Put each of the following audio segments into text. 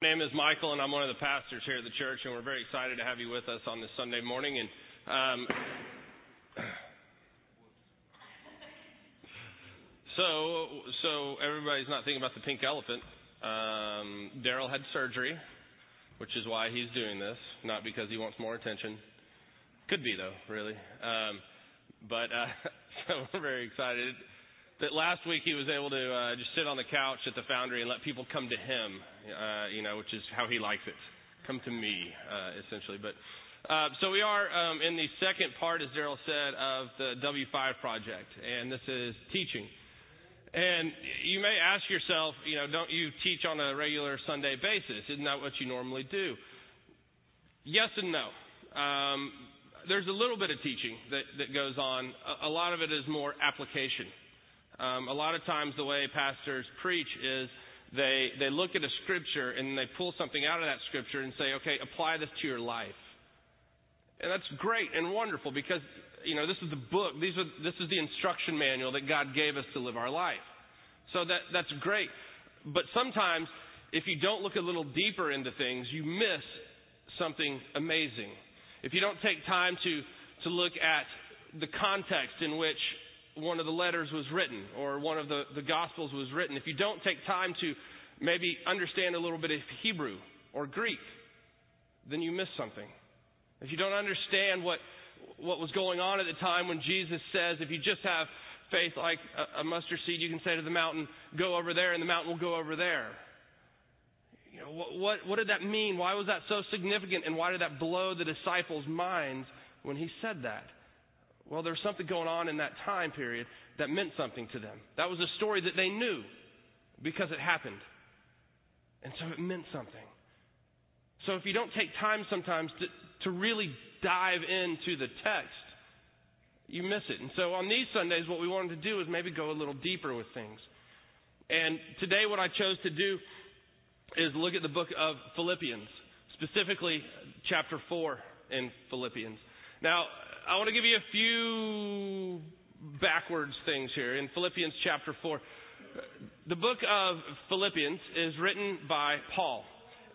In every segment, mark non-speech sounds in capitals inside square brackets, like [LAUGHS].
My name is Michael, and I'm one of the pastors here at the church, and we're very excited to have you with us on this Sunday morning. And um, so, so everybody's not thinking about the pink elephant. Um, Daryl had surgery, which is why he's doing this, not because he wants more attention. Could be though, really. Um, but uh, [LAUGHS] so we're very excited that last week he was able to uh, just sit on the couch at the foundry and let people come to him, uh, you know, which is how he likes it. Come to me, uh, essentially. But uh, so we are um, in the second part, as Daryl said, of the W5 project, and this is teaching. And you may ask yourself, you know, don't you teach on a regular Sunday basis? Isn't that what you normally do? Yes and no. Um, there's a little bit of teaching that, that goes on. A, a lot of it is more application. Um, a lot of times, the way pastors preach is they they look at a scripture and they pull something out of that scripture and say, okay, apply this to your life. And that's great and wonderful because you know this is the book. These are this is the instruction manual that God gave us to live our life. So that that's great. But sometimes, if you don't look a little deeper into things, you miss something amazing. If you don't take time to to look at the context in which one of the letters was written or one of the, the Gospels was written, if you don't take time to maybe understand a little bit of Hebrew or Greek, then you miss something. If you don't understand what, what was going on at the time when Jesus says, if you just have faith like a, a mustard seed, you can say to the mountain, go over there, and the mountain will go over there. You know, what, what, what did that mean? Why was that so significant? And why did that blow the disciples' minds when he said that? Well, there was something going on in that time period that meant something to them. That was a story that they knew because it happened. And so it meant something. So if you don't take time sometimes to, to really dive into the text, you miss it. And so on these Sundays, what we wanted to do is maybe go a little deeper with things. And today, what I chose to do is look at the book of Philippians, specifically chapter 4 in Philippians. Now, I want to give you a few backwards things here in Philippians chapter 4. The book of Philippians is written by Paul.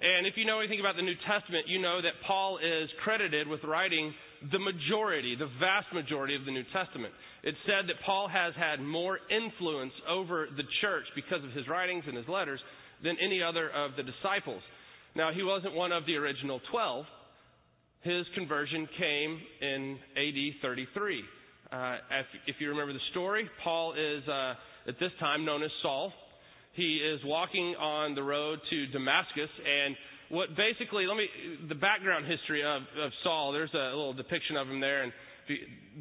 And if you know anything about the New Testament, you know that Paul is credited with writing the majority, the vast majority of the New Testament. It's said that Paul has had more influence over the church because of his writings and his letters than any other of the disciples. Now, he wasn't one of the original 12, his conversion came in AD 33. Uh, if, if, you remember the story, Paul is uh, at this time known as Saul. He is walking on the road to Damascus, and what basically, let me, the background history of, of Saul, there's a little depiction of him there, and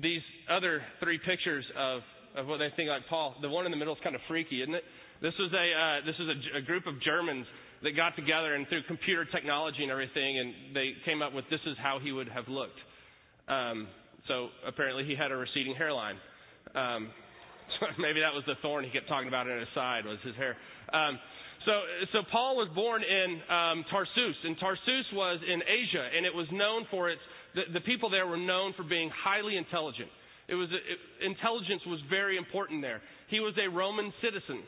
these other three pictures of, of what they think like Paul, the one in the middle is kind of freaky, isn't it? This was a, uh, this was a, a group of Germans that got together and through computer technology and everything, and they came up with this is how he would have looked. Um, so apparently he had a receding hairline. Um, [LAUGHS] so maybe that was the thorn he kept talking about in his side was his hair. Um, so, so Paul was born in um, Tarsus, and Tarsus was in Asia, and it was known for its. The, the people there were known for being highly intelligent. It was it, intelligence was very important there. He was a Roman citizen.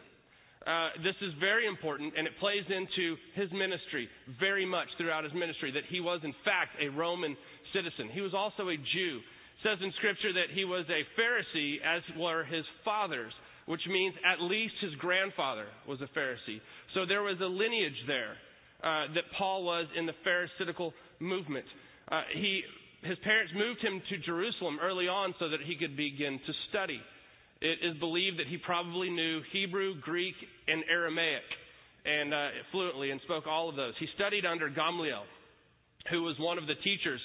Uh, this is very important, and it plays into his ministry very much throughout his ministry that he was, in fact, a Roman citizen. He was also a Jew. It says in Scripture that he was a Pharisee, as were his fathers, which means at least his grandfather was a Pharisee. So there was a lineage there uh, that Paul was in the Pharisaical movement. Uh, he, his parents moved him to Jerusalem early on so that he could begin to study it is believed that he probably knew Hebrew, Greek, and Aramaic and uh, fluently and spoke all of those. He studied under Gamaliel, who was one of the teachers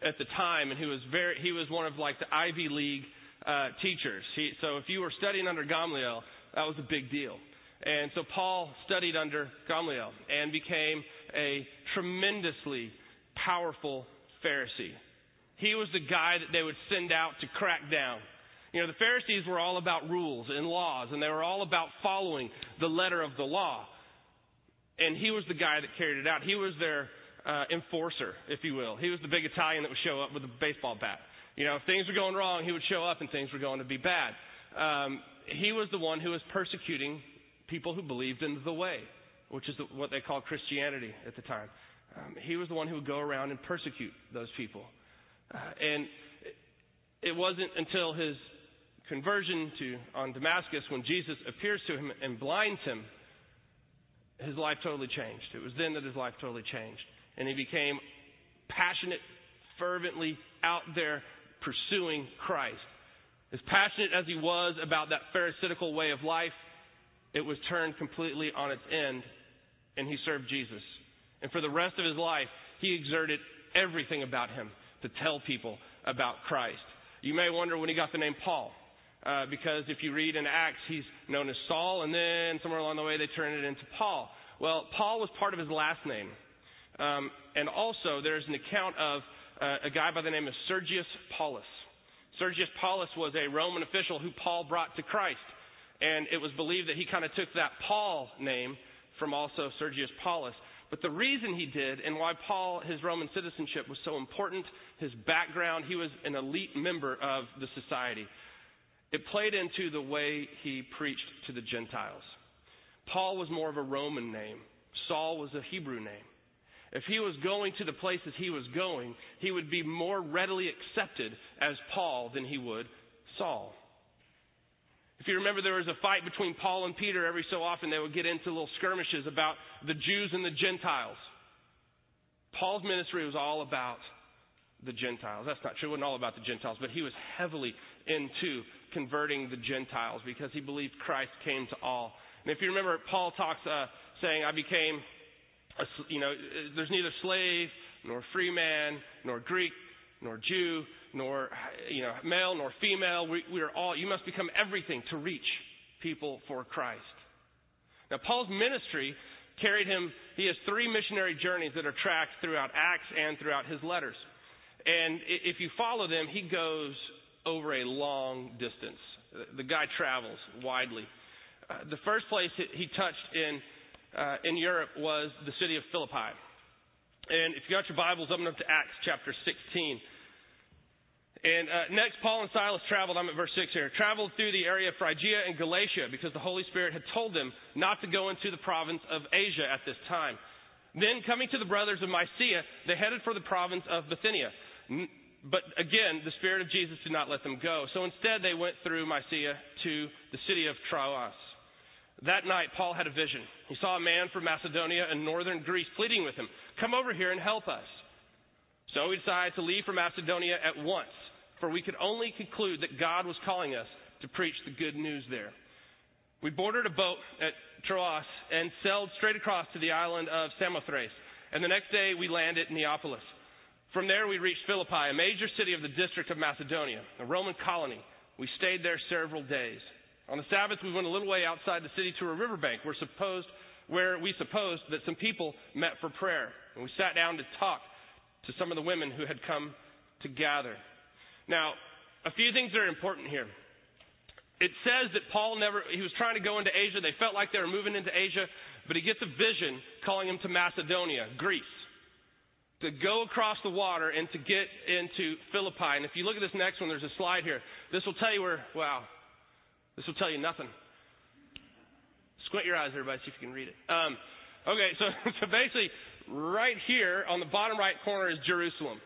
at the time, and he was very he was one of like the Ivy League uh, teachers. He, so if you were studying under Gamaliel, that was a big deal. And so Paul studied under Gamaliel and became a tremendously powerful Pharisee. He was the guy that they would send out to crack down you know, the Pharisees were all about rules and laws, and they were all about following the letter of the law. And he was the guy that carried it out. He was their uh, enforcer, if you will. He was the big Italian that would show up with a baseball bat. You know, if things were going wrong, he would show up and things were going to be bad. Um, he was the one who was persecuting people who believed in the way, which is what they called Christianity at the time. Um, he was the one who would go around and persecute those people. Uh, and it wasn't until his conversion to on Damascus when Jesus appears to him and blinds him, his life totally changed. It was then that his life totally changed. And he became passionate, fervently out there pursuing Christ. As passionate as he was about that pharisaical way of life, it was turned completely on its end, and he served Jesus. And for the rest of his life, he exerted everything about him to tell people about Christ. You may wonder when he got the name Paul, uh, because if you read in Acts, he's known as Saul, and then somewhere along the way they turned it into Paul. Well, Paul was part of his last name. Um, and also, there's an account of uh, a guy by the name of Sergius Paulus. Sergius Paulus was a Roman official who Paul brought to Christ. And it was believed that he kind of took that Paul name from also Sergius Paulus. But the reason he did and why Paul, his Roman citizenship was so important, his background, he was an elite member of the society. It played into the way he preached to the Gentiles. Paul was more of a Roman name. Saul was a Hebrew name. If he was going to the places he was going, he would be more readily accepted as Paul than he would Saul. If you remember, there was a fight between Paul and Peter every so often. They would get into little skirmishes about the Jews and the Gentiles. Paul's ministry was all about the Gentiles. That's not true. It wasn't all about the Gentiles, but he was heavily into converting the Gentiles because he believed Christ came to all. And if you remember, Paul talks uh, saying, "I became a, you know, there's neither slave nor free man nor Greek nor Jew nor you know male nor female. We, we are all. You must become everything to reach people for Christ. Now Paul's ministry carried him. He has three missionary journeys that are tracked throughout Acts and throughout his letters. And if you follow them, he goes over a long distance. The guy travels widely. Uh, the first place he touched in uh, in Europe was the city of Philippi. And if you got your Bibles, open up to Acts chapter 16. And uh, next, Paul and Silas traveled, I'm at verse 6 here, traveled through the area of Phrygia and Galatia because the Holy Spirit had told them not to go into the province of Asia at this time. Then, coming to the brothers of Mysia, they headed for the province of Bithynia. But again, the Spirit of Jesus did not let them go. So instead, they went through Mysia to the city of Troas. That night, Paul had a vision. He saw a man from Macedonia and northern Greece pleading with him, Come over here and help us. So he decided to leave for Macedonia at once, for we could only conclude that God was calling us to preach the good news there. We boarded a boat at Troas and sailed straight across to the island of Samothrace, and the next day we landed in Neapolis. From there, we reached Philippi, a major city of the district of Macedonia, a Roman colony. We stayed there several days. On the Sabbath, we went a little way outside the city to a riverbank where, supposed, where we supposed that some people met for prayer. And we sat down to talk to some of the women who had come to gather. Now, a few things are important here. It says that Paul never, he was trying to go into Asia. They felt like they were moving into Asia, but he gets a vision calling him to Macedonia, Greece, to go across the water and to get into Philippi. And if you look at this next one, there's a slide here. This will tell you where, wow, this will tell you nothing. Squint your eyes, everybody, see if you can read it. Um, okay, so, [LAUGHS] so basically, right here on the bottom right corner is Jerusalem,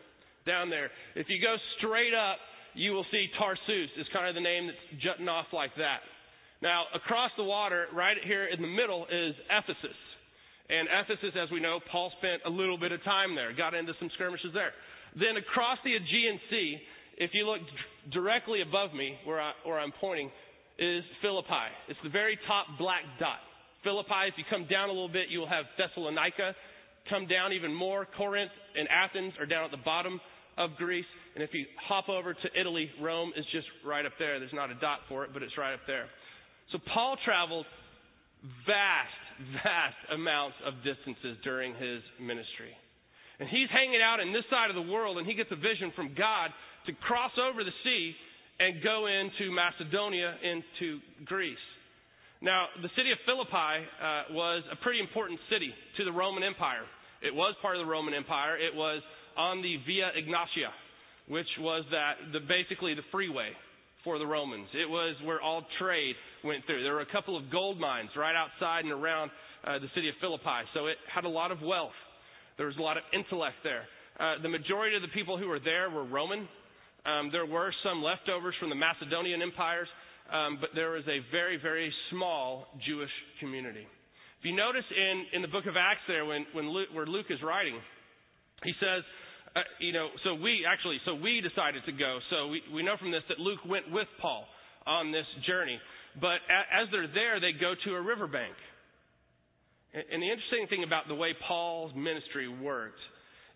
down there. If you go straight up, you will see Tarsus is kind of the name that's jutting off like that. Now, across the water, right here in the middle, is Ephesus. And Ephesus, as we know, Paul spent a little bit of time there, got into some skirmishes there. Then across the Aegean Sea, if you look directly above me, where, I, where I'm pointing, is Philippi. It's the very top black dot. Philippi, if you come down a little bit, you will have Thessalonica. Come down even more, Corinth and Athens are down at the bottom of Greece. And if you hop over to Italy, Rome is just right up there. There's not a dot for it, but it's right up there. So Paul traveled vast, vast amounts of distances during his ministry. And he's hanging out in this side of the world, and he gets a vision from God to cross over the sea and go into Macedonia, into Greece. Now, the city of Philippi uh, was a pretty important city to the Roman Empire. It was part of the Roman Empire. It was on the Via Egnatia, which was that the, basically the freeway for the Romans. It was where all trade went through. There were a couple of gold mines right outside and around uh, the city of Philippi. So it had a lot of wealth. There was a lot of intellect there. Uh, the majority of the people who were there were Roman. Um, there were some leftovers from the Macedonian empires, um, but there was a very, very small Jewish community. If you notice in, in the book of Acts there, when, when Luke, where Luke is writing, he says, uh, you know, so we actually, so we decided to go. So we, we know from this that Luke went with Paul on this journey. But a, as they're there, they go to a riverbank. And, and the interesting thing about the way Paul's ministry worked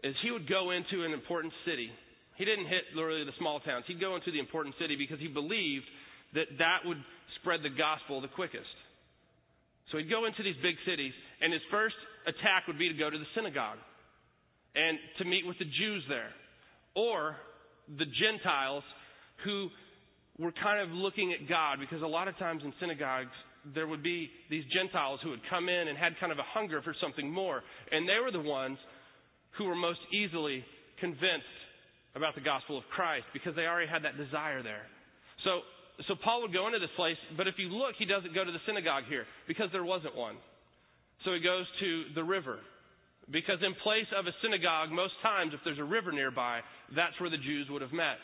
is he would go into an important city. He didn't hit literally the small towns. He'd go into the important city because he believed that that would spread the gospel the quickest. So he'd go into these big cities, and his first attack would be to go to the synagogue and to meet with the Jews there, or the Gentiles who were kind of looking at God, because a lot of times in synagogues, there would be these Gentiles who would come in and had kind of a hunger for something more. And they were the ones who were most easily convinced about the gospel of Christ because they already had that desire there. So, so Paul would go into this place, but if you look, he doesn't go to the synagogue here because there wasn't one. So he goes to the river. Because in place of a synagogue, most times, if there's a river nearby, that's where the Jews would have met.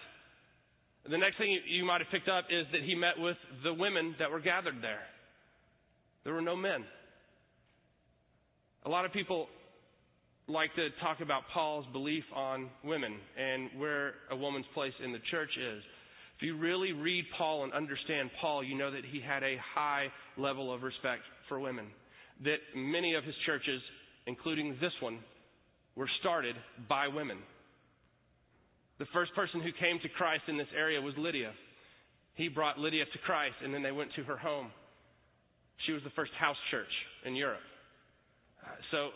The next thing you might have picked up is that he met with the women that were gathered there. There were no men. A lot of people like to talk about Paul's belief on women and where a woman's place in the church is. If you really read Paul and understand Paul, you know that he had a high level of respect for women. That many of his churches including this one, were started by women. The first person who came to Christ in this area was Lydia. He brought Lydia to Christ, and then they went to her home. She was the first house church in Europe. So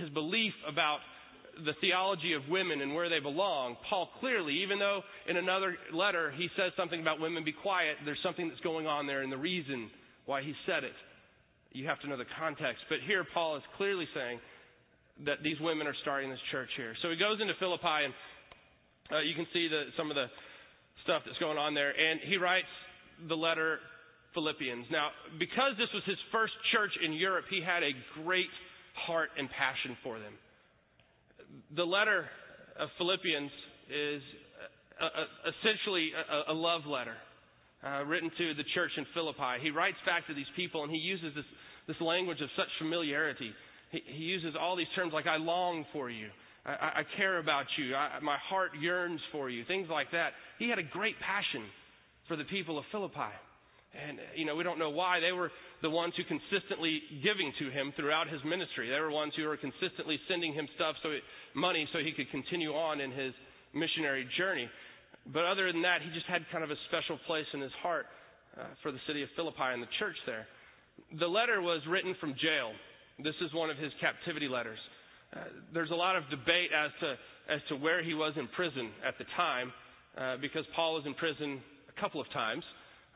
his belief about the theology of women and where they belong, Paul clearly, even though in another letter he says something about women be quiet, there's something that's going on there and the reason why he said it. You have to know the context. But here Paul is clearly saying that these women are starting this church here. So he goes into Philippi, and uh, you can see the, some of the stuff that's going on there. And he writes the letter Philippians. Now, because this was his first church in Europe, he had a great heart and passion for them. The letter of Philippians is a, a, essentially a, a, love letter uh, written to the church in Philippi. He writes back to these people, and he uses this, this language of such familiarity he, uses all these terms like, I long for you. I, I care about you. I, my heart yearns for you. Things like that. He had a great passion for the people of Philippi. And, you know, we don't know why. They were the ones who consistently giving to him throughout his ministry. They were ones who were consistently sending him stuff, so money, so he could continue on in his missionary journey. But other than that, he just had kind of a special place in his heart uh, for the city of Philippi and the church there. The letter was written from jail. This is one of his captivity letters. Uh, there's a lot of debate as to, as to where he was in prison at the time, uh, because Paul was in prison a couple of times.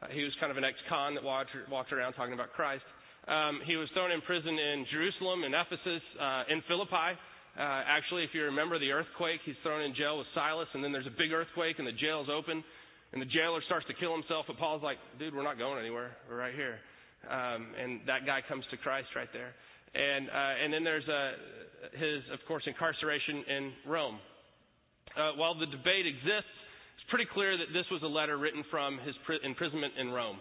Uh, he was kind of an ex-con that walked, walked around talking about Christ. Um, he was thrown in prison in Jerusalem, in Ephesus, uh, in Philippi. Uh, actually, if you remember the earthquake, he's thrown in jail with Silas, and then there's a big earthquake, and the jail's open, and the jailer starts to kill himself, but Paul's like, dude, we're not going anywhere. We're right here. Um, and that guy comes to Christ right there. And, uh, and then there's uh, his, of course, incarceration in Rome. Uh, while the debate exists, it's pretty clear that this was a letter written from his pri- imprisonment in Rome,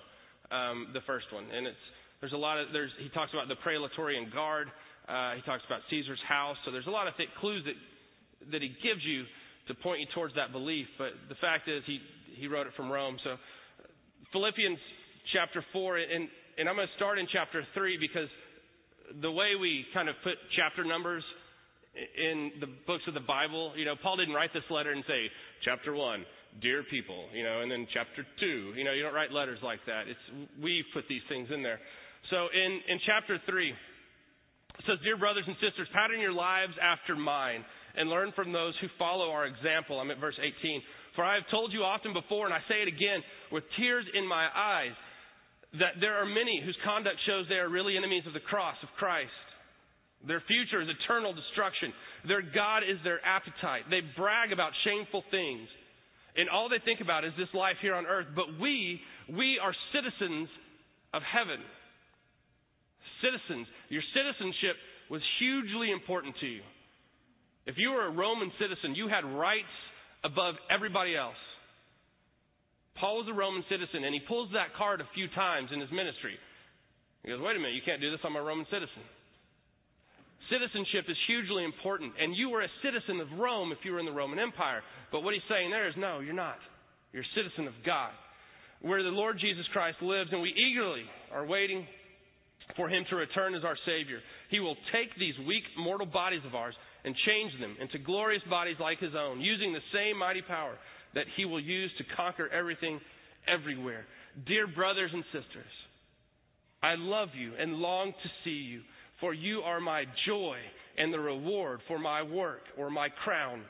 um, the first one. And it's, there's a lot of, there's, he talks about the Praetorian Guard. Uh, he talks about Caesar's house. So there's a lot of clues that, that he gives you to point you towards that belief. But the fact is, he, he wrote it from Rome. So Philippians chapter 4, and, and I'm going to start in chapter 3 because the way we kind of put chapter numbers in the books of the Bible, you know, Paul didn't write this letter and say, chapter one, dear people, you know, and then chapter two, you know, you don't write letters like that. It's, we put these things in there. So in, in chapter three, it says, Dear brothers and sisters, pattern your lives after mine and learn from those who follow our example. I'm at verse 18. For I have told you often before, and I say it again, with tears in my eyes, that there are many whose conduct shows they are really enemies of the cross of Christ. Their future is eternal destruction. Their God is their appetite. They brag about shameful things. And all they think about is this life here on earth. But we, we are citizens of heaven. Citizens. Your citizenship was hugely important to you. If you were a Roman citizen, you had rights above everybody else. Paul was a Roman citizen, and he pulls that card a few times in his ministry. He goes, Wait a minute, you can't do this. I'm a Roman citizen. Citizenship is hugely important, and you were a citizen of Rome if you were in the Roman Empire. But what he's saying there is, no, you're not. You're a citizen of God, where the Lord Jesus Christ lives, and we eagerly are waiting for him to return as our Savior. He will take these weak mortal bodies of ours and change them into glorious bodies like his own, using the same mighty power that he will use to conquer everything everywhere. Dear brothers and sisters, I love you and long to see you, for you are my joy and the reward for my work or my crown.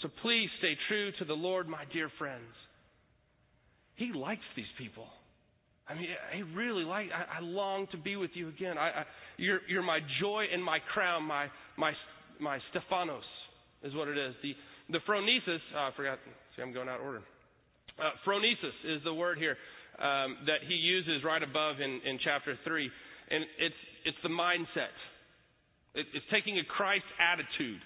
So please stay true to the Lord, my dear friends. He likes these people. I mean, he really like. I, I long to be with you again. I, I, you're, you're my joy and my crown, my my my Stephanos is what it is. The the phronesis. Oh, I forgot. See, I'm going out of order. Uh, phronesis is the word here um, that he uses right above in, in chapter three, and it's it's the mindset. It, it's taking a Christ attitude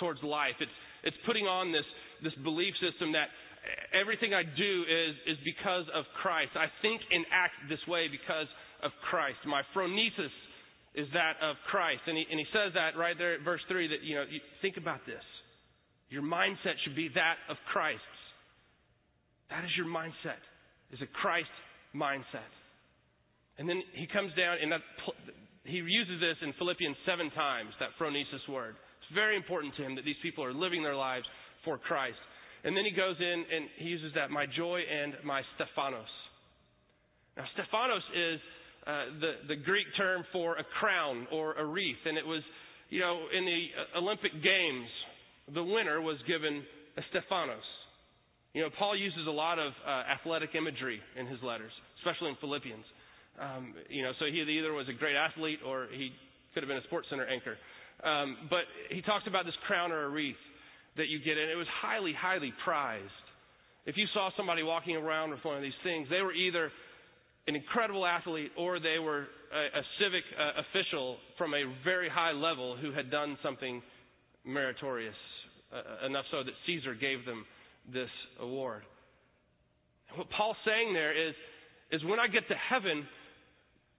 towards life. It's it's putting on this this belief system that everything I do is is because of Christ. I think and act this way because of Christ. My phronesis is that of Christ. And he, and he says that right there at verse 3 that, you know, you think about this. Your mindset should be that of Christ's. That is your mindset, is a Christ mindset. And then he comes down and that, he uses this in Philippians seven times, that phronesis word. It's very important to him that these people are living their lives for Christ. And then he goes in and he uses that, my joy and my Stephanos. Now, Stephanos is uh, the, the Greek term for a crown or a wreath. And it was, you know, in the uh, Olympic Games, the winner was given a Stephanos. You know, Paul uses a lot of uh, athletic imagery in his letters, especially in Philippians. Um, you know, so he either was a great athlete or he could have been a SportsCenter anchor. Um, but he talks about this crown or a wreath that you get, and it was highly, highly prized. If you saw somebody walking around with one of these things, they were either an incredible athlete or they were a, a civic uh, official from a very high level who had done something meritorious, uh, enough so that Caesar gave them this award. What Paul's saying there is, is when I get to heaven,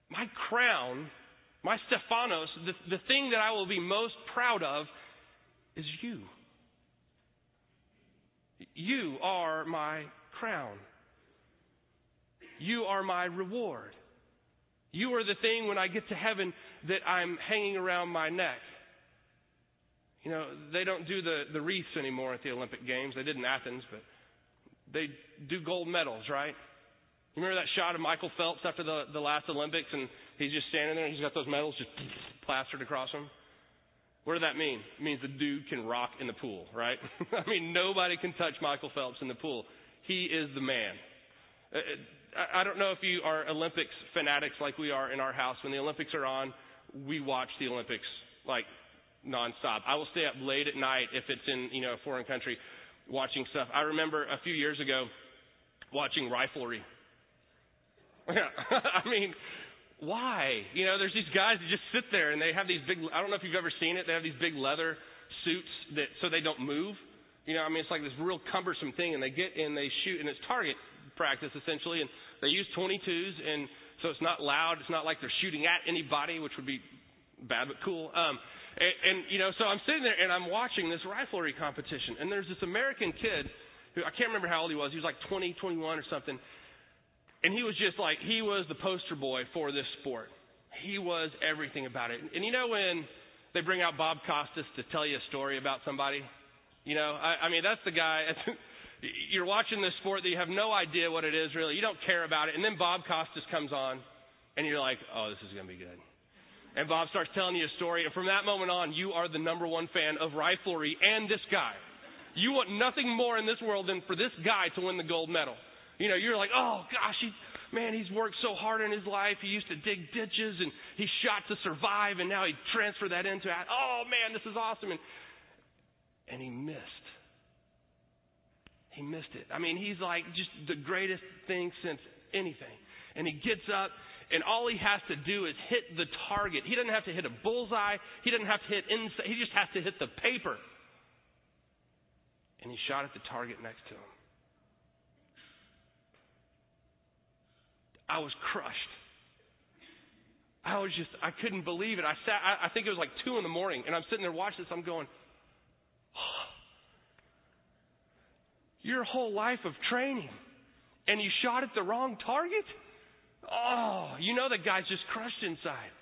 my crown, my Stephanos, the, the thing that I will be most proud of is you. You are my crown. You are my reward. You are the thing when I get to heaven that I'm hanging around my neck. You know, they don't do the, the wreaths anymore at the Olympic Games. They did in Athens, but they do gold medals, right? You remember that shot of Michael Phelps after the, the last Olympics and he's just standing there and he's got those medals just plastered across him? What does that mean? It means the dude can rock in the pool, right? [LAUGHS] I mean, nobody can touch Michael Phelps in the pool. He is the man. Uh, uh, I don't know if you are Olympics fanatics like we are in our house. When the Olympics are on, we watch the Olympics like nonstop. I will stay up late at night if it's in you know a foreign country watching stuff. I remember a few years ago watching riflery. [LAUGHS] I mean, why? You know, there's these guys that just sit there and they have these big, I don't know if you've ever seen it, they have these big leather suits that, so they don't move. You know, I mean, it's like this real cumbersome thing and they get in, they shoot, and it's target practice essentially, and they use 22s, and so it's not loud. It's not like they're shooting at anybody, which would be bad but cool. Um, and, and you know, so I'm sitting there and I'm watching this riflery competition, and there's this American kid who I can't remember how old he was. He was like 20, 21 or something, and he was just like, he was the poster boy for this sport. He was everything about it. And you know when they bring out Bob Costas to tell you a story about somebody? You know, I, I mean, that's the guy. [LAUGHS] You're watching this sport that you have no idea what it is really. You don't care about it. And then Bob Costas comes on, and you're like, oh, this is going to be good. And Bob starts telling you a story. And from that moment on, you are the number one fan of riflery and this guy. You want nothing more in this world than for this guy to win the gold medal. You know, you're like, oh gosh, he, man, he's worked so hard in his life. He used to dig ditches and he shot to survive, and now he transferred that into, oh man, this is awesome. And, and he missed. He missed it. I mean, he's like just the greatest thing since anything. And he gets up and all he has to do is hit the target. He doesn't have to hit a bullseye. He doesn't have to hit inside. He just has to hit the paper. And he shot at the target next to him. I was crushed. I was just, I couldn't believe it. I sat, I, I think it was like two in the morning, and I'm sitting there watching this. I'm going, oh, your whole life of training, and you shot at the wrong target? Oh, you know that guy's just crushed inside.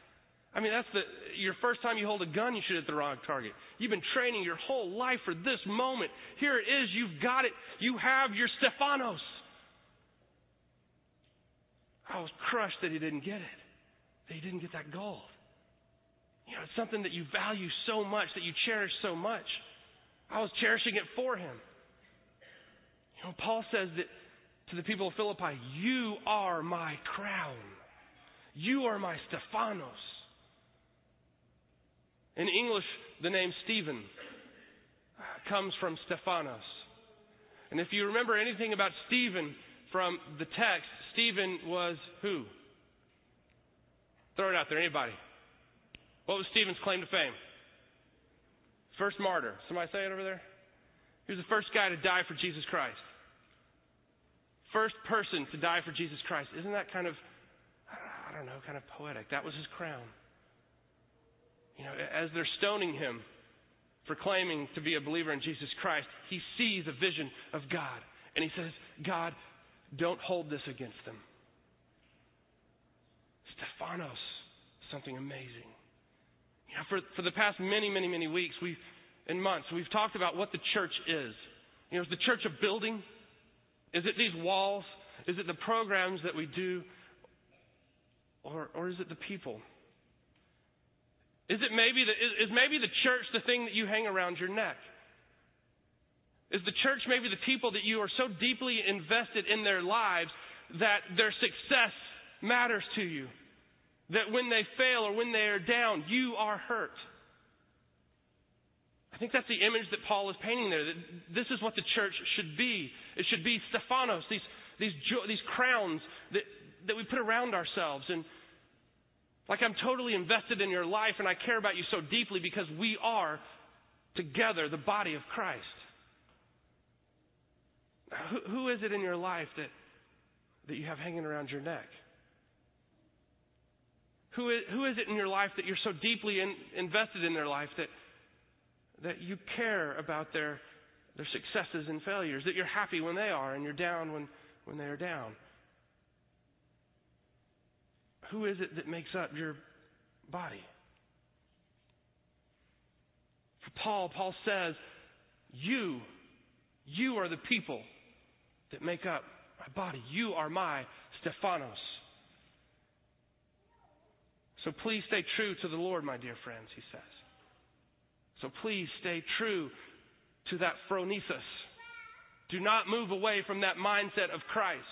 I mean, that's the your first time you hold a gun, you shoot at the wrong target. You've been training your whole life for this moment. Here it is. You've got it. You have your Stephanos. I was crushed that he didn't get it that he didn't get that gold. You know, it's something that you value so much, that you cherish so much. I was cherishing it for him. You know, Paul says that to the people of Philippi, You are my crown. You are my Stephanos. In English, the name Stephen comes from Stephanos. And if you remember anything about Stephen from the text, Stephen was who? Throw it out there, anybody. What was Stephen's claim to fame? First martyr. Somebody say it over there? He was the first guy to die for Jesus Christ. First person to die for Jesus Christ. Isn't that kind of, I don't know, kind of poetic? That was his crown. You know, as they're stoning him for claiming to be a believer in Jesus Christ, he sees a vision of God. And he says, God, don't hold this against them. Stephanos, something amazing. You know, for, for the past many, many, many weeks, we've, and months, we've talked about what the church is. You know, is the church a building? Is it these walls? Is it the programs that we do? Or, or is it the people? Is it maybe the, is, is maybe the church the thing that you hang around your neck? Is the church maybe the people that you are so deeply invested in their lives that their success matters to you? That when they fail or when they are down, you are hurt. I think that's the image that Paul is painting there. That this is what the church should be. It should be Stephanos, these, these, these crowns that, that we put around ourselves. And like I'm totally invested in your life and I care about you so deeply because we are together the body of Christ. Who, who is it in your life that, that you have hanging around your neck? Who is, who is it in your life that you're so deeply in, invested in their life that, that you care about their, their successes and failures, that you're happy when they are and you're down when, when they are down? Who is it that makes up your body? For Paul, Paul says, You, you are the people that make up my body. You are my Stephanos. So please stay true to the Lord, my dear friends, he says. So please stay true to that phronesis. Do not move away from that mindset of Christ.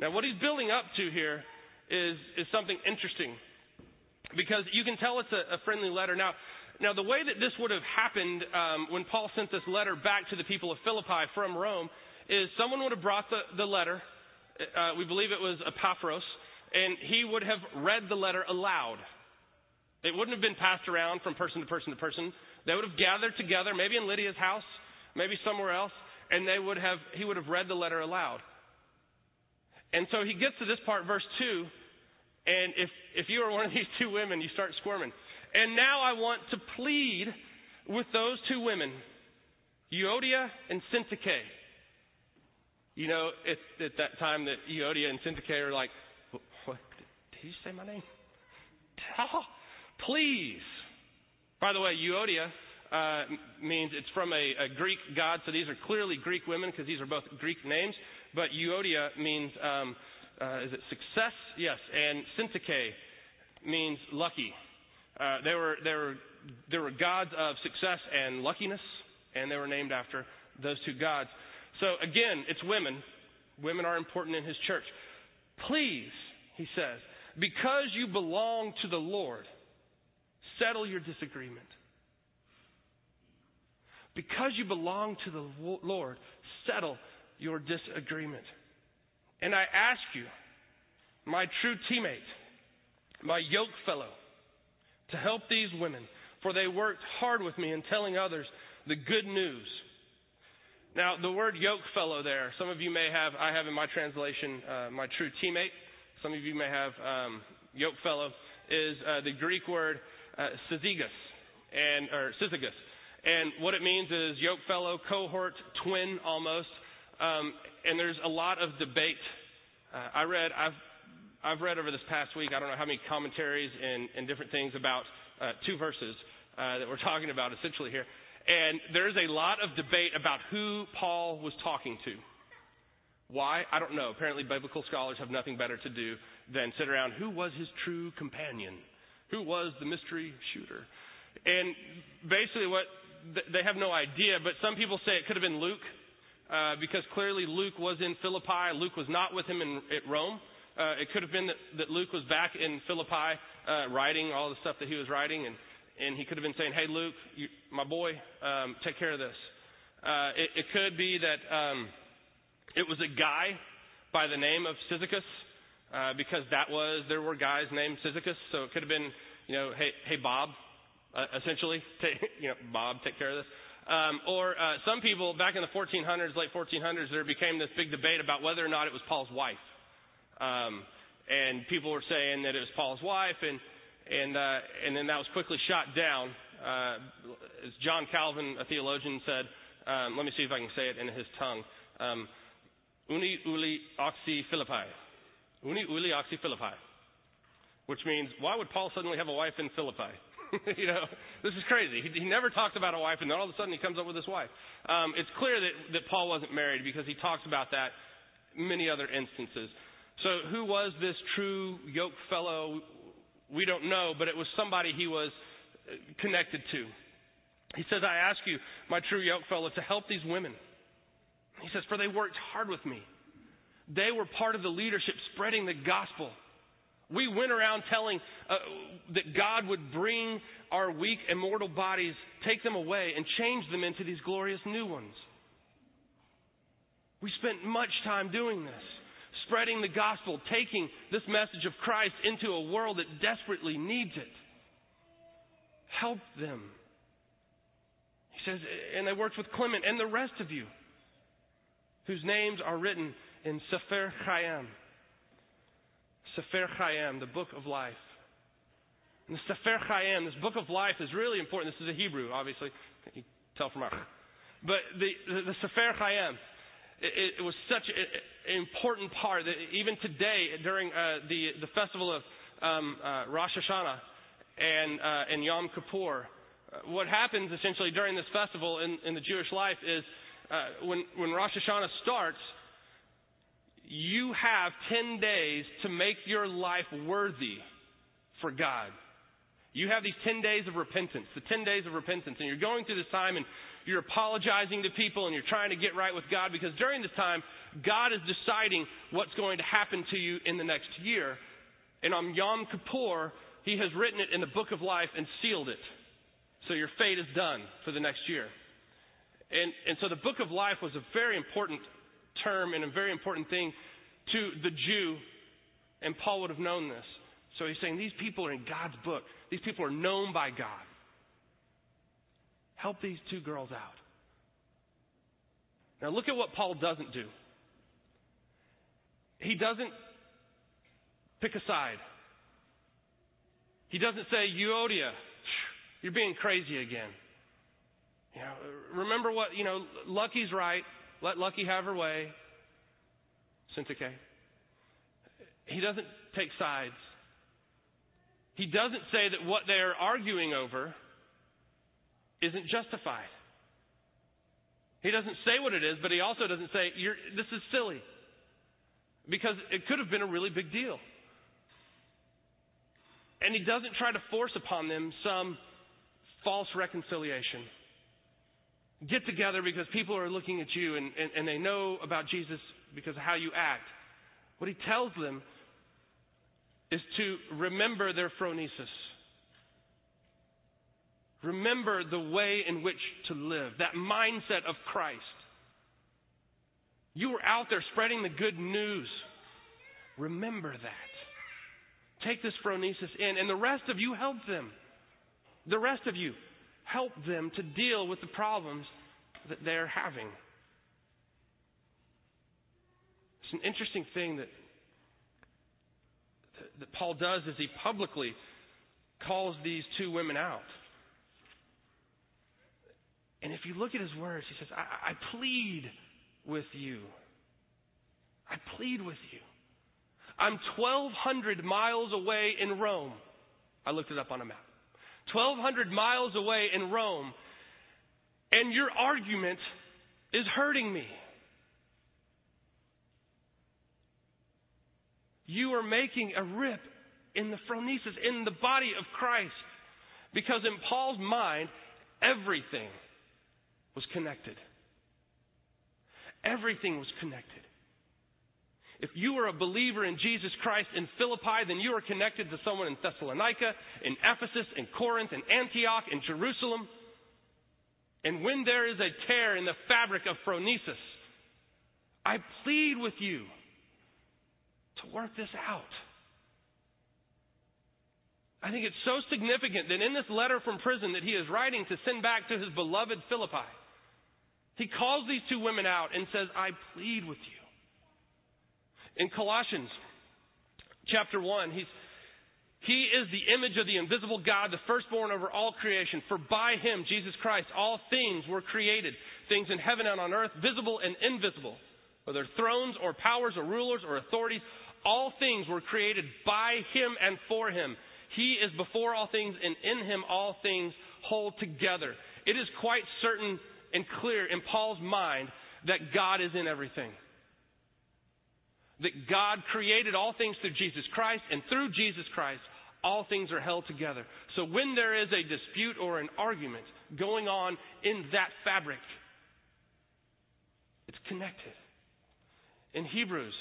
Now, what he's building up to here is, is something interesting because you can tell it's a, a friendly letter. Now, now, the way that this would have happened um, when Paul sent this letter back to the people of Philippi from Rome is someone would have brought the, the letter. Uh, we believe it was Epaphras and he would have read the letter aloud. It wouldn't have been passed around from person to person to person. They would have gathered together, maybe in Lydia's house, maybe somewhere else, and they would have, he would have read the letter aloud. And so he gets to this part, verse 2, and if, if you are one of these two women, you start squirming. And now I want to plead with those two women, Euodia and Syntyche. You know, it's at that time that Euodia and Syntyche are like, did you say my name? Oh, [LAUGHS] please. By the way, Euodia uh, means it's from a, a, Greek god, so these are clearly Greek women because these are both Greek names. But Euodia means, um, uh, is it success? Yes. And Syntyche means lucky. Uh, they were they were they were gods of success and luckiness, and they were named after those two gods. So again, it's women. Women are important in his church. Please, he says, because you belong to the Lord, settle your disagreement. Because you belong to the Lord, settle your disagreement. And I ask you, my true teammate, my yoke fellow, to help these women, for they worked hard with me in telling others the good news. Now, the word yoke fellow there, some of you may have, I have in my translation, uh, my true teammate. Some of you may have um, yoke fellow, is uh, the Greek word uh, and, or syzygus. And what it means is yoke fellow, cohort, twin almost. Um, and there's a lot of debate. Uh, I read, I've, I've read over this past week, I don't know how many commentaries and, and different things about uh, two verses uh, that we're [LAUGHS] talking about essentially here. And there's a lot of debate about who Paul was talking to. Why? I don't know. Apparently, biblical scholars have nothing better to do than sit around. Who was his true companion? Who was the mystery shooter? And basically, what they have no idea, but some people say it could have been Luke, uh, because clearly Luke was in Philippi. Luke was not with him in, at Rome. Uh, it could have been that, that Luke was back in Philippi uh, writing all the stuff that he was writing, and, and he could have been saying, Hey, Luke, you, my boy, um, take care of this. Uh, it, it could be that um, it was a guy by the name of Syzygus, uh, because that was, there were guys named Syzygus, so it could have been, you know, hey, hey Bob, uh, essentially, [LAUGHS] take, you know, Bob, take care of this. Um, or uh, some people back in the 1400s, late 1400s, there became this big debate about whether or not it was Paul's wife. Um, and people were saying that it was Paul's wife, and and uh, and then that was quickly shot down. Uh, as John Calvin, a theologian, said, um, let me see if I can say it in his tongue. Um, uni uli oxy Philippi. Uni uli oxy Philippi. Which means, why would Paul suddenly have a wife in Philippi? [LAUGHS] you know, this is crazy. He, he never talked about a wife, and then all of a sudden he comes up with his wife. Um, it's clear that, that Paul wasn't married because he talks about that many other instances. So, who was this true yoke fellow? We don't know, but it was somebody he was uh, connected to. He says, I ask you, my true yoke fellow, to help these women. He says, For they worked hard with me. They were part of the leadership spreading the gospel. We went around telling uh, that God would bring our weak immortal bodies, take them away, and change them into these glorious new ones. We spent much time doing this, spreading the gospel, taking this message of Christ into a world that desperately needs it. Help them. He says, and they worked with Clement and the rest of you, whose names are written in Sefer Chaim Sefer Chaim, the book of life. And the Sefer Chaim, this book of life, is really important. This is a Hebrew, obviously. You tell from our. But the, the, the Sefer Chaim, it, it, was such an important part that even today, during uh, the, the festival of um, uh, Rosh Hashanah and, uh, and Yom Kippur, uh, what happens essentially during this festival in, in the Jewish life is uh, when, when Rosh Hashanah starts, you have 10 days to make your life worthy for God. You have these 10 days of repentance, the 10 days of repentance, and you're going through this time and you're apologizing to people and you're trying to get right with God because during this time, God is deciding what's going to happen to you in the next year. And on Yom Kippur, He has written it in the book of life and sealed it. So your fate is done for the next year. And, and so the book of life was a very important term and a very important thing to the Jew, and Paul would have known this. So he's saying these people are in God's book. These people are known by God. Help these two girls out. Now look at what Paul doesn't do. He doesn't pick a side. He doesn't say, Euodia, you're being crazy again. You know, remember what, you know, Lucky's right. Let Lucky have her way. Syntyche. He doesn't take sides. He doesn't say that what they're arguing over isn't justified. He doesn't say what it is, but he also doesn't say, this is silly. Because it could have been a really big deal. And he doesn't try to force upon them some false reconciliation get together because people are looking at you and, and, and they know about Jesus because of how you act. What he tells them is to remember their phronesis. Remember the way in which to live, that mindset of Christ. You were out there spreading the good news. Remember that. Take this phronesis in. And the rest of you help them. The rest of you help them to deal with the problems that they're having. It's an interesting thing that, that Paul does is he publicly calls these two women out. And if you look at his words, he says, I, I plead with you. I plead with you. I'm 1,200 miles away in Rome. I looked it up on a map. 1,200 miles away in Rome, and your argument is hurting me. You are making a rip in the phronesis, in the body of Christ. Because in Paul's mind, everything was connected. Everything was connected. If you are a believer in Jesus Christ in Philippi, then you are connected to someone in Thessalonica, in Ephesus, in Corinth, in Antioch, in Jerusalem. And when there is a tear in the fabric of phronesis, I plead with you to work this out. I think it's so significant that in this letter from prison that he is writing to send back to his beloved Philippi, he calls these two women out and says, I plead with you. In Colossians chapter 1, he's, he is the image of the invisible God, the firstborn over all creation. For by him, Jesus Christ, all things were created, things in heaven and on earth, visible and invisible, whether thrones or powers or rulers or authorities, all things were created by him and for him. He is before all things, and in him all things hold together. It is quite certain and clear in Paul's mind that God is in everything that God created all things through Jesus Christ, and through Jesus Christ, all things are held together. So when there is a dispute or an argument going on in that fabric, it's connected. In Hebrews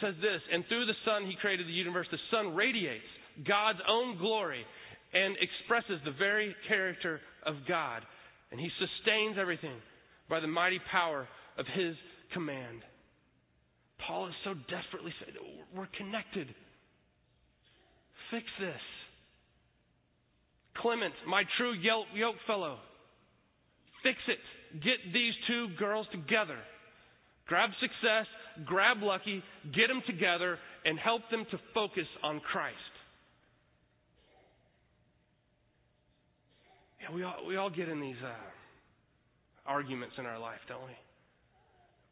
says this, and through the Son he created the universe. The Son radiates God's own glory and expresses the very character of God. And he sustains everything by the mighty power of his command. Paul is so desperately saying, we're connected. Fix this. Clement, my true yoke fellow, fix it. Get these two girls together. Grab success, grab lucky, get them together, and help them to focus on Christ. Yeah, we all, we all get in these uh, arguments in our life, don't we?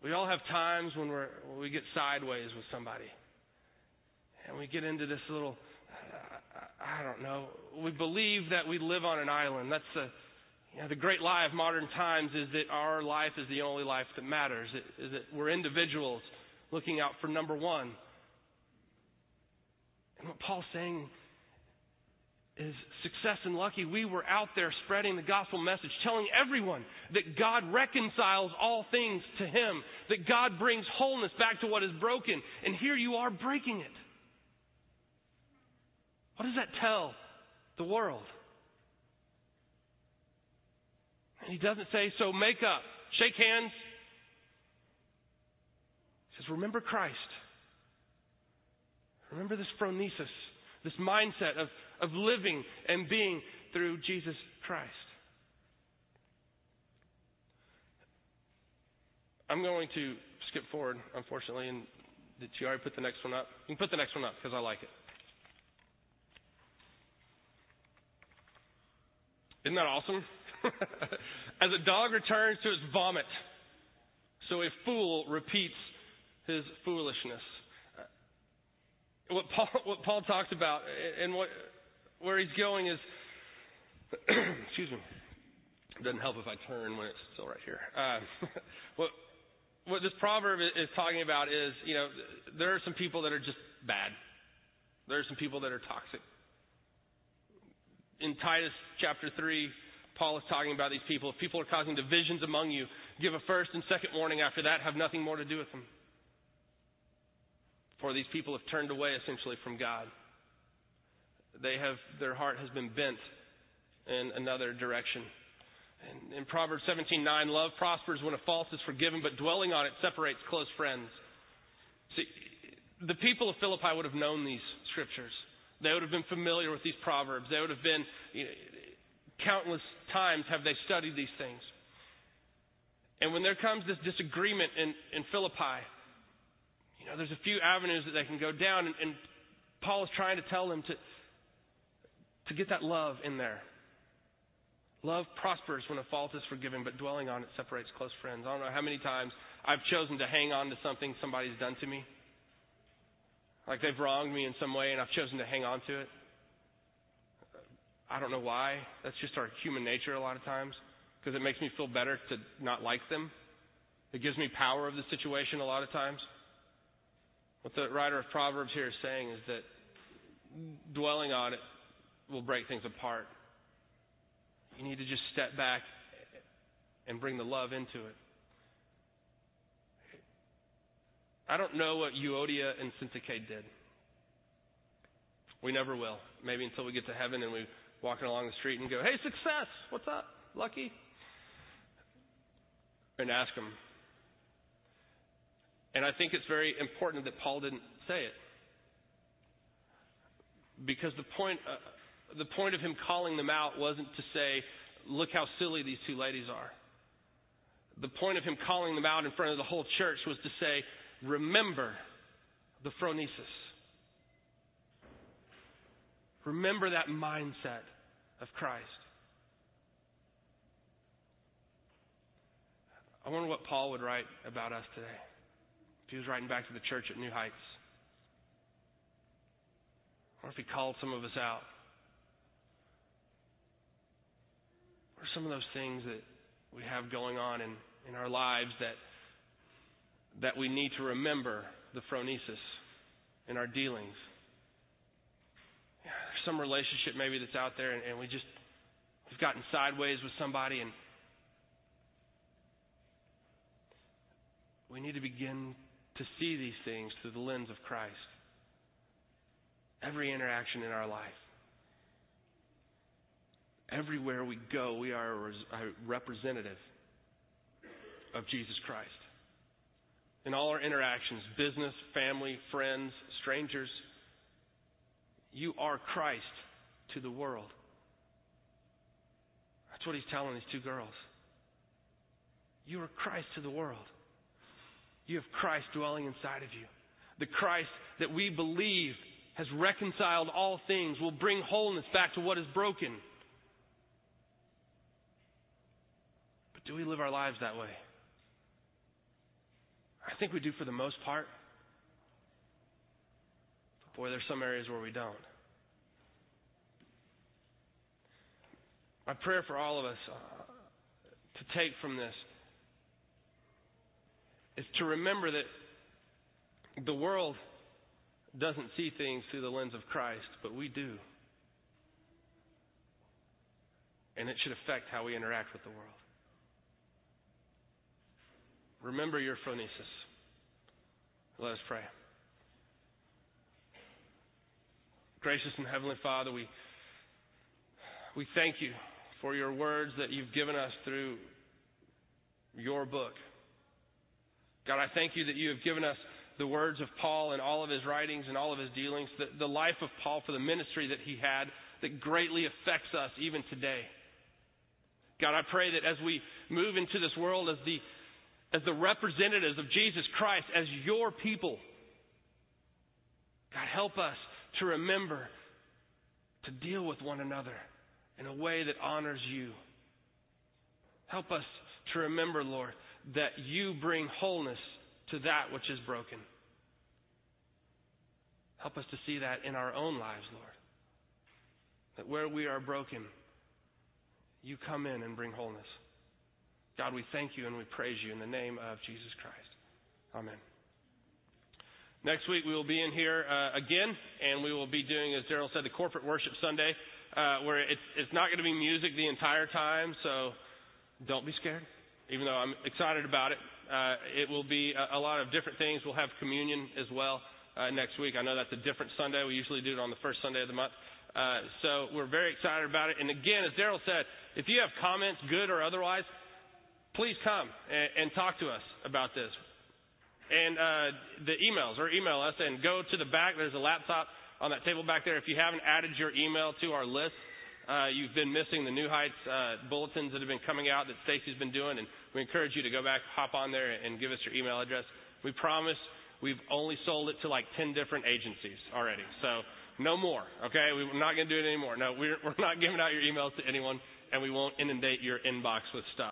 We all have times when, we're, we get sideways with somebody. And we get into this little, I don't know, we believe that we live on an island. That's the, you know, the great lie of modern times is that our life is the only life that matters. It, is that we're individuals looking out for number one. And what Paul's saying is success and lucky. We were out there spreading the gospel message, telling everyone that God reconciles all things to Him, that God brings wholeness back to what is broken. And here you are breaking it. What does that tell the world? And he doesn't say, so make up, shake hands. He says, remember Christ. Remember this phronesis, this mindset of of living and being through Jesus Christ. I'm going to skip forward, unfortunately, and did you already put the next one up? You can put the next one up because I like it. Isn't that awesome? [LAUGHS] As a dog returns to its vomit, so a fool repeats his foolishness. What Paul, what Paul talks about, and what where he's going is, [CLEARS THROAT] excuse me, it doesn't help if I turn when it's still right here. Uh, [LAUGHS] what what this proverb is talking about is, you know, there are some people that are just bad. There are some people that are toxic. In Titus chapter 3, Paul is talking about these people. If people are causing divisions among you, give a first and second warning. After that, have nothing more to do with them. For these people have turned away essentially from God they have their heart has been bent in another direction. And in Proverbs 17:9, love prospers when a fault is forgiven, but dwelling on it separates close friends. See, the people of Philippi would have known these scriptures. They would have been familiar with these proverbs. They would have been, you know, countless times have they studied these things. And when there comes this disagreement in, in Philippi, you know, there's a few avenues that they can go down, and, and Paul is trying to tell them to, to get that love in there. Love prospers when a fault is forgiven, but dwelling on it separates close friends. I don't know how many times I've chosen to hang on to something somebody's done to me. Like they've wronged me in some way and I've chosen to hang on to it. I don't know why. That's just our human nature a lot of times because it makes me feel better to not like them. It gives me power of the situation a lot of times. What the writer of Proverbs here is saying is that dwelling on it will break things apart. You need to just step back and bring the love into it. I don't know what Euodia and Syntyche did. We never will. Maybe until we get to heaven and we walking along the street and go, "Hey, success! What's up, Lucky?" And ask them. And I think it's very important that Paul didn't say it, because the point uh, the point of him calling them out wasn't to say, "Look how silly these two ladies are." The point of him calling them out in front of the whole church was to say, remember the phronesis. Remember that mindset of Christ. I wonder what Paul would write about us today if he was writing back to the church at New Heights. Or if he called some of us out. Are some of those things that we have going on in, in our lives that that we need to remember the phronesis in our dealings. there's some relationship maybe that's out there and, and we just we've gotten sideways with somebody and we need to begin to see these things through the lens of Christ. Every interaction in our life. Everywhere we go, we are a representative of Jesus Christ in all our interactions business, family, friends, strangers. You are Christ to the world. That's what he's telling these two girls. You are Christ to the world. You have Christ dwelling inside of you. The Christ that we believe has reconciled all things, will bring wholeness back to what is broken. But do we live our lives that way? I think we do for the most part. But boy, there's some areas where we don't. My prayer for all of us uh, to take from this is to remember that the world doesn't see things through the lens of Christ, but we do. And it should affect how we interact with the world. Remember your phronesis. Let us pray. Gracious and Heavenly Father, we, we thank you for your words that you've given us through your book. God, I thank you that you have given us the words of Paul and all of his writings and all of his dealings, the, the life of Paul for the ministry that he had that greatly affects us even today. God, I pray that as we move into this world as the as the representatives of Jesus Christ, as your people. God, help us to remember to deal with one another in a way that honors you. Help us to remember, Lord, that you bring wholeness to that which is broken. Help us to see that in our own lives, Lord. That where we are broken, you come in and bring wholeness. God, we thank you and we praise you in the name of Jesus Christ. Amen. Next week we will be in here uh, again, and we will be doing, as Daryl said, the corporate worship Sunday, uh, where it's it's not going to be music the entire time. So don't be scared, even though I'm excited about it. Uh, it will be a, a, lot of different things. We'll have communion as well uh, next week. I know that's a different Sunday. We usually do it on the first Sunday of the month. Uh, so we're very excited about it. And again, as Daryl said, if you have comments, good or otherwise, please come and, and talk to us about this. And uh, the emails or email us and go to the back. There's a laptop on that table back there. If you haven't added your email to our list, uh, you've been missing the New Heights uh, bulletins that have been coming out that Stacy's been doing, and we encourage you to go back, hop on there, and give us your email address. We promise we've only sold it to like 10 different agencies already, so no more. Okay, we're not going to do it anymore. No, we're, we're not giving out your emails to anyone, and we won't inundate your inbox with stuff.